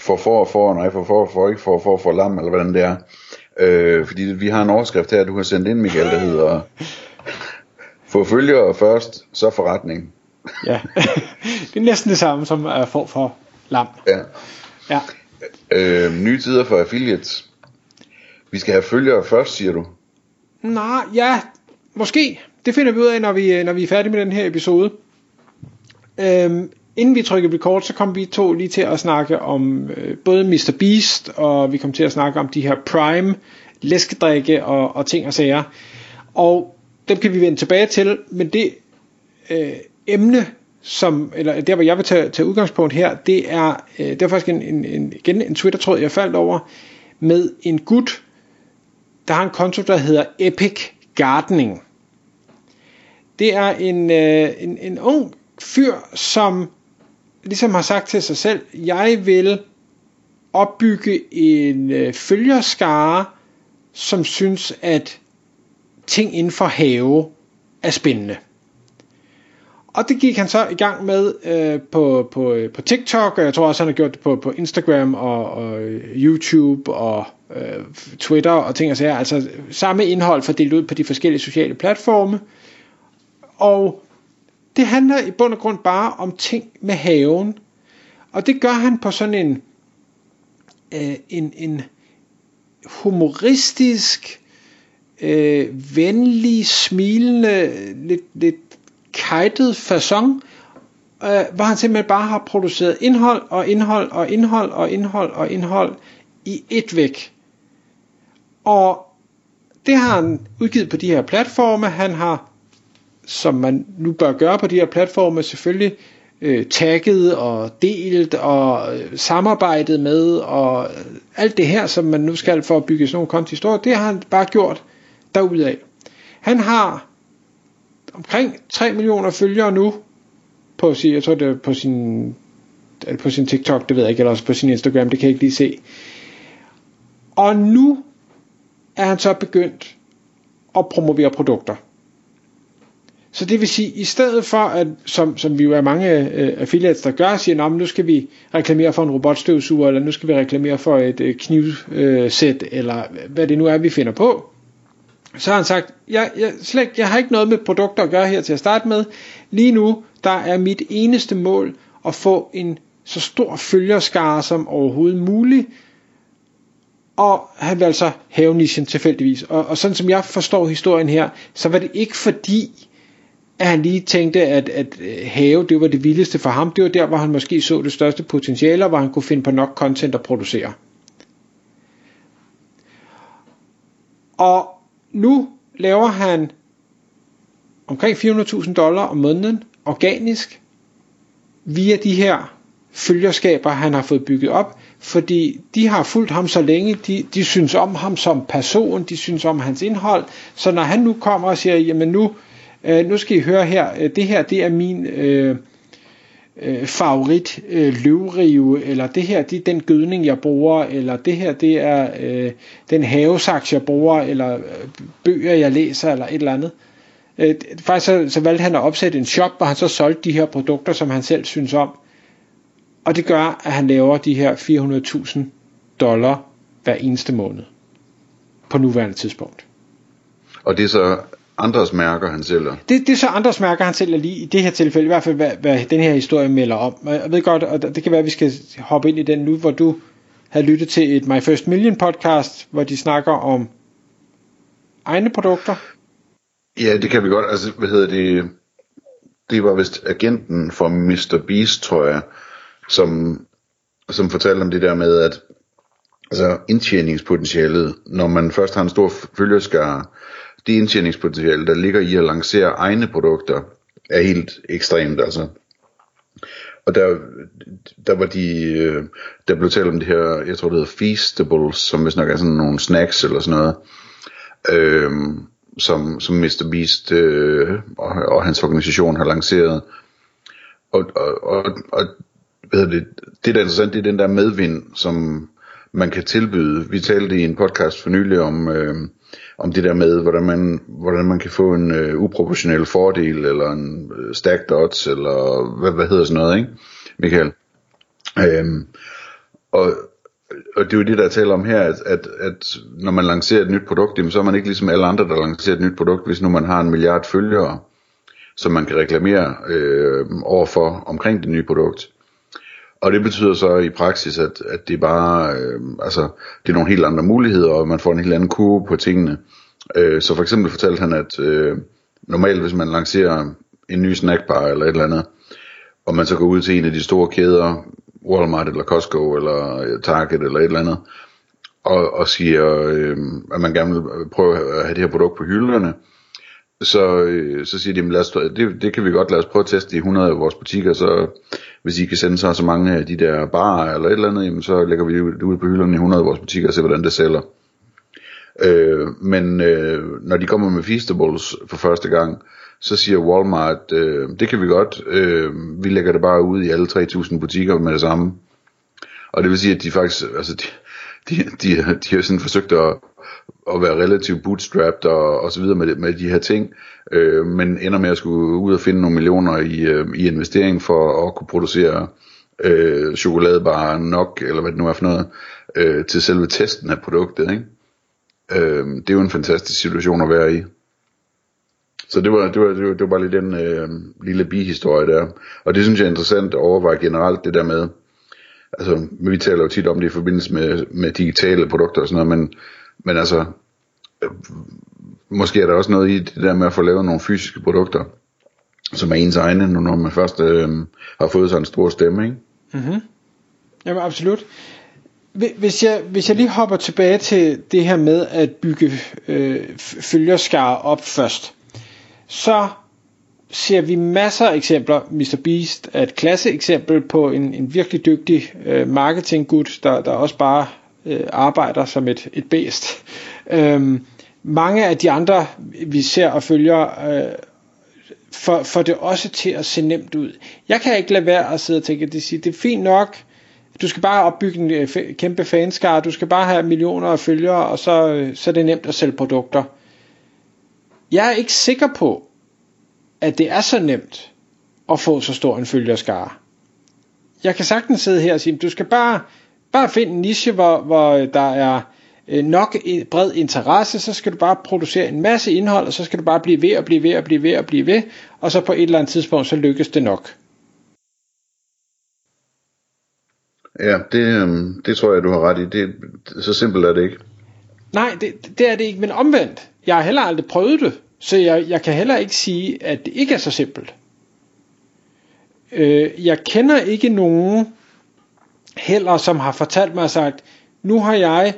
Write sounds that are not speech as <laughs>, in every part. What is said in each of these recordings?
for for og for, nej for for for ikke for for for lam, eller hvordan det er. Øh, fordi vi har en overskrift her, du har sendt ind, Michael, der hedder Få følgere først, så forretning. Ja, <laughs> det er næsten det samme som uh, for for lam. Ja. Ja. Øh, nye tider for affiliates. Vi skal have følgere først, siger du. Nej, ja, måske. Det finder vi ud af, når vi, når vi er færdige med den her episode. Øhm, inden vi trykkede record, så kom vi to lige til at snakke om øh, både Mr. Beast, og vi kom til at snakke om de her Prime læskedrikke og, og ting og sager. Og dem kan vi vende tilbage til, men det øh, emne, som, eller der hvor jeg vil tage, tage udgangspunkt her, det er, øh, det er faktisk en, en, en, igen en Twitter-tråd, jeg faldt over, med en gut, der har en konto, der hedder Epic Gardening. Det er en, øh, en, en ung fyr, som ligesom har sagt til sig selv, jeg vil opbygge en øh, følgerskare, som synes, at ting inden for have er spændende. Og det gik han så i gang med øh, på, på, øh, på TikTok, og jeg tror også, han har gjort det på, på Instagram og, og øh, YouTube og øh, Twitter og ting og sager. Altså samme indhold fordelt ud på de forskellige sociale platforme. Og det handler i bund og grund bare om ting med haven. Og det gør han på sådan en, øh, en, en humoristisk, øh, venlig, smilende, lidt, lidt kajtet façon, øh, hvor han simpelthen bare har produceret indhold og indhold og indhold og indhold og indhold i et væk. Og det har han udgivet på de her platforme. Han har som man nu bør gøre på de her platforme, selvfølgelig øh, tagget og delt og øh, samarbejdet med og øh, alt det her, som man nu skal for at bygge sådan nogle kontohistorier, det har han bare gjort derudaf. Han har omkring 3 millioner følgere nu på sin, jeg tror det er på sin, er på sin TikTok, det ved jeg ikke, eller også på sin Instagram, det kan jeg ikke lige se. Og nu er han så begyndt at promovere produkter. Så det vil sige, i stedet for, at, som, som vi jo er mange øh, affiliates, der gør, siger, nu skal vi reklamere for en robotstøvsuger, eller nu skal vi reklamere for et øh, knivsæt, øh, eller hvad det nu er, vi finder på, så har han sagt, jeg, jeg, slet, jeg har ikke noget med produkter at gøre her til at starte med. Lige nu, der er mit eneste mål at få en så stor følgerskare som overhovedet muligt, og han vil altså have nichen tilfældigvis. Og, og sådan som jeg forstår historien her, så var det ikke fordi, at han lige tænkte, at, at øh, have, det var det vildeste for ham. Det var der, hvor han måske så det største potentiale, hvor han kunne finde på nok content at producere. Og nu laver han omkring 400.000 dollar om måneden organisk via de her følgerskaber, han har fået bygget op, fordi de har fulgt ham så længe, de, de synes om ham som person, de synes om hans indhold, så når han nu kommer og siger, jamen nu Øh, nu skal I høre her, øh, det her det er min øh, øh, favorit øh, løvrive, eller det her det er den gødning jeg bruger, eller det her det er øh, den havesaks jeg bruger, eller øh, bøger jeg læser, eller et eller andet. Øh, faktisk så, så valgte han at opsætte en shop, hvor han så solgte de her produkter, som han selv synes om. Og det gør, at han laver de her 400.000 dollar hver eneste måned på nuværende tidspunkt. Og det er så andres mærker, han sælger? Det, det er så andres mærker, han sælger lige i det her tilfælde, i hvert fald hvad, hvad den her historie melder om. Jeg ved godt, og det kan være, at vi skal hoppe ind i den nu, hvor du har lyttet til et My First Million podcast, hvor de snakker om egne produkter. Ja, det kan vi godt. Altså, hvad hedder det? Det var vist agenten for Mr. Beast, tror jeg, som, som fortalte om det der med, at altså indtjeningspotentialet, når man først har en stor følgerskare, det indtjeningspotentiale, der ligger i at lancere egne produkter, er helt ekstremt. Altså. og der, der var de, øh, der blev talt om det her, jeg tror det hedder Feastables, som hvis nok er sådan nogle snacks eller sådan noget, øhm, som, som Mr. Beast øh, og, og hans organisation har lanceret. Og, og, og, og hvad det, det der er interessant, det er den der medvind, som man kan tilbyde. Vi talte i en podcast for nylig om, øh, om det der med, hvordan man, hvordan man kan få en øh, uproportionel fordel, eller en øh, stacked odds, eller hvad, hvad hedder sådan noget, ikke, Michael? Øhm, og, og det er jo det, der taler om her, at, at, at når man lancerer et nyt produkt, så er man ikke ligesom alle andre, der lancerer et nyt produkt, hvis nu man har en milliard følgere, som man kan reklamere øh, overfor omkring det nye produkt. Og det betyder så i praksis, at, at det er bare, øh, altså, det er nogle helt andre muligheder, og man får en helt anden kurve på tingene. Øh, så for eksempel fortalte han, at øh, normalt hvis man lancerer en ny snackbar eller et eller andet, og man så går ud til en af de store kæder, Walmart eller Costco eller øh, Target eller et eller andet, og, og siger, øh, at man gerne vil prøve at have det her produkt på hylderne, så, øh, så siger de, lad os, det, det kan vi godt lade os prøve at teste i 100 af vores butikker, så hvis I kan sende så så mange af de der barer eller et eller andet, jamen, så lægger vi det ud på hylderne i 100 af vores butikker og ser, hvordan det sælger. Øh, men øh, når de kommer med Feastables for første gang, så siger Walmart, øh, det kan vi godt, øh, vi lægger det bare ud i alle 3000 butikker med det samme. Og det vil sige, at de faktisk, altså de, de, de, de har sådan forsøgt at, at være relativt bootstrapped og, og så videre med, med de her ting, øh, men ender med at skulle ud og finde nogle millioner i, øh, i investering for at kunne producere øh, chokoladebarer nok, eller hvad det nu er for noget, øh, til selve testen af produktet. Ikke? Øh, det er jo en fantastisk situation at være i. Så det var, det var, det var, det var bare lige den øh, lille bihistorie der. Og det synes jeg er interessant at overveje generelt, det der med, altså vi taler jo tit om det i forbindelse med, med digitale produkter og sådan noget, men, men altså, øh, måske er der også noget i det der med at få lavet nogle fysiske produkter, som er ens egne, nu når man først øh, har fået sig en stor stemme, ikke? Mm-hmm. Jamen absolut. Hvis jeg, hvis jeg lige hopper tilbage til det her med at bygge øh, følgerskare op først, så ser vi masser af eksempler. Mr. Beast er et klasse eksempel på en, en virkelig dygtig øh, marketinggud, der, der også bare øh, arbejder som et, et bæst. Øhm, mange af de andre, vi ser og følger, øh, får, får det også til at se nemt ud. Jeg kan ikke lade være at sidde og tænke, at det, siger, det er fint nok, du skal bare opbygge en øh, kæmpe fanskare, du skal bare have millioner af følgere, og så, øh, så er det nemt at sælge produkter. Jeg er ikke sikker på, at det er så nemt at få så stor en følgerskare. Jeg kan sagtens sidde her og sige, du skal bare, bare finde en niche, hvor, hvor der er øh, nok bred interesse, så skal du bare producere en masse indhold, og så skal du bare blive ved og blive ved og blive ved og blive ved, og så på et eller andet tidspunkt, så lykkes det nok. Ja, det, øhm, det tror jeg, du har ret i. Det, så simpelt er det ikke. Nej, det, det er det ikke, men omvendt. Jeg har heller aldrig prøvet det. Så jeg, jeg kan heller ikke sige, at det ikke er så simpelt. Øh, jeg kender ikke nogen heller, som har fortalt mig og sagt, nu har jeg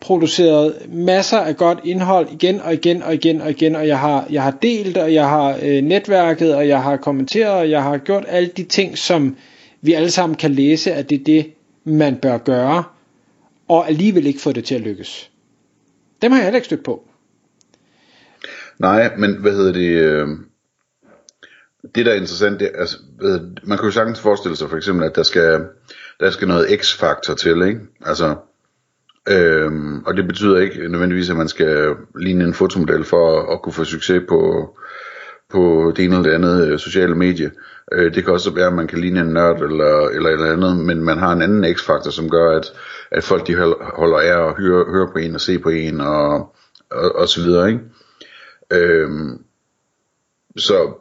produceret masser af godt indhold igen og igen og igen og igen, og jeg har, jeg har delt, og jeg har øh, netværket, og jeg har kommenteret, og jeg har gjort alle de ting, som vi alle sammen kan læse, at det er det, man bør gøre, og alligevel ikke få det til at lykkes. Dem har jeg heller ikke stødt på. Nej, men hvad hedder det... Øh, det der er interessant, det, altså, hvad, man kan jo sagtens forestille sig for eksempel, at der skal, der skal noget x-faktor til, ikke? Altså, øhm, og det betyder ikke nødvendigvis, at man skal ligne en fotomodel for at, at kunne få succes på, på det ene eller det andet øh, sociale medie. Øh, det kan også være, at man kan ligne en nørd eller, eller et eller andet, men man har en anden x-faktor, som gør, at, at folk de holder af og hører, hører på en og ser på en og, og, og så videre, ikke? Øhm, så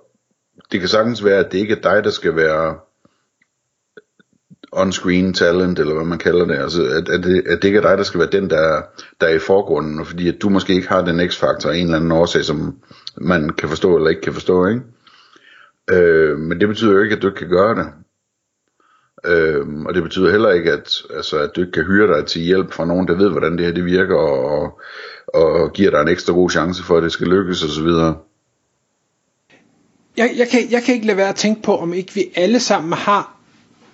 det kan sagtens være, at det ikke er dig, der skal være on-screen talent, eller hvad man kalder det. Altså, at, at, det, at det ikke er dig, der skal være den, der, der er i forgrunden, og fordi at du måske ikke har den x-faktor af en eller anden årsag, som man kan forstå eller ikke kan forstå, ikke? Øh, men det betyder jo ikke, at du ikke kan gøre det. Øh, og det betyder heller ikke, at, altså, at du ikke kan hyre dig til hjælp fra nogen, der ved, hvordan det her det virker, og, og giver dig en ekstra god chance for, at det skal lykkes osv. jeg, jeg, kan, jeg kan ikke lade være at tænke på, om ikke vi alle sammen har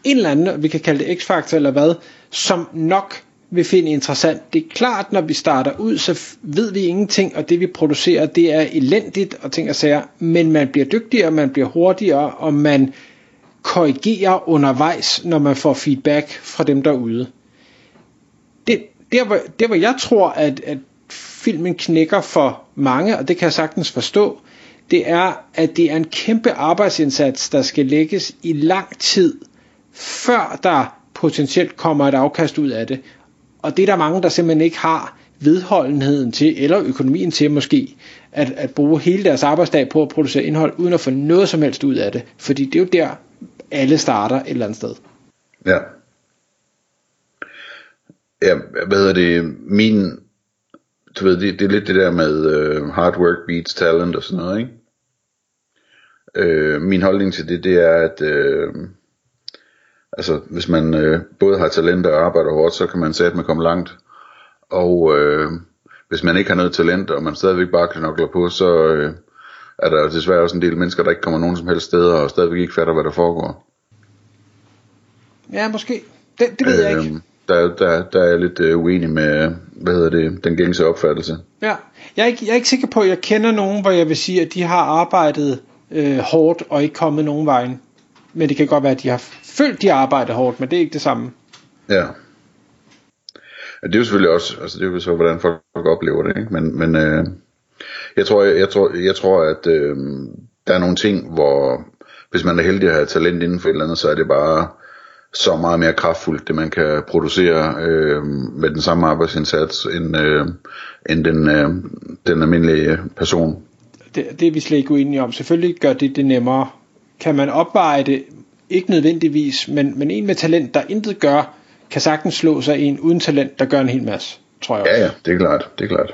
en eller anden, vi kan kalde det x-faktor eller hvad, som nok vil finde interessant. Det er klart, når vi starter ud, så ved vi ingenting, og det vi producerer, det er elendigt og ting og sager, men man bliver dygtigere, man bliver hurtigere, og man korrigerer undervejs, når man får feedback fra dem derude. Det, der, hvor, der hvor jeg tror, at, at filmen knækker for mange, og det kan jeg sagtens forstå, det er, at det er en kæmpe arbejdsindsats, der skal lægges i lang tid, før der potentielt kommer et afkast ud af det. Og det er der mange, der simpelthen ikke har vedholdenheden til, eller økonomien til måske, at, at bruge hele deres arbejdsdag på at producere indhold, uden at få noget som helst ud af det. Fordi det er jo der, alle starter et eller andet sted. Ja. Ja, hvad hedder det, min, du ved, det, det er lidt det der med øh, hard work beats talent og sådan noget, ikke? Øh, min holdning til det, det er, at øh, altså, hvis man øh, både har talent og arbejder hårdt, så kan man sætte med komme langt. Og øh, hvis man ikke har noget talent, og man stadigvæk bare knokler på, så øh, er der desværre også en del mennesker, der ikke kommer nogen som helst steder, og stadigvæk ikke fatter, hvad der foregår. Ja, måske. Det, det ved jeg ikke. Der, der, der er jeg lidt uh, uenig med, hvad hedder det, den gængse opfattelse. Ja, jeg er, ikke, jeg er ikke sikker på, at jeg kender nogen, hvor jeg vil sige, at de har arbejdet øh, hårdt og ikke kommet nogen vejen. Men det kan godt være, at de har følt, de har arbejdet hårdt, men det er ikke det samme. Ja. Det er jo selvfølgelig også, altså det er jo så, hvordan folk oplever det, ikke? Men, men øh, jeg tror, jeg, jeg tror, jeg tror, at øh, der er nogle ting, hvor hvis man er heldig at have talent inden for et eller andet, så er det bare så meget mere kraftfuldt, det man kan producere øh, med den samme arbejdsindsats, end, øh, end den, øh, den almindelige person. Det, det er vi slet ikke uenige om. Selvfølgelig gør det det nemmere. Kan man opveje det? Ikke nødvendigvis, men, men en med talent, der intet gør, kan sagtens slå sig en uden talent, der gør en hel masse, tror jeg også. Ja, ja, det er klart, det er klart.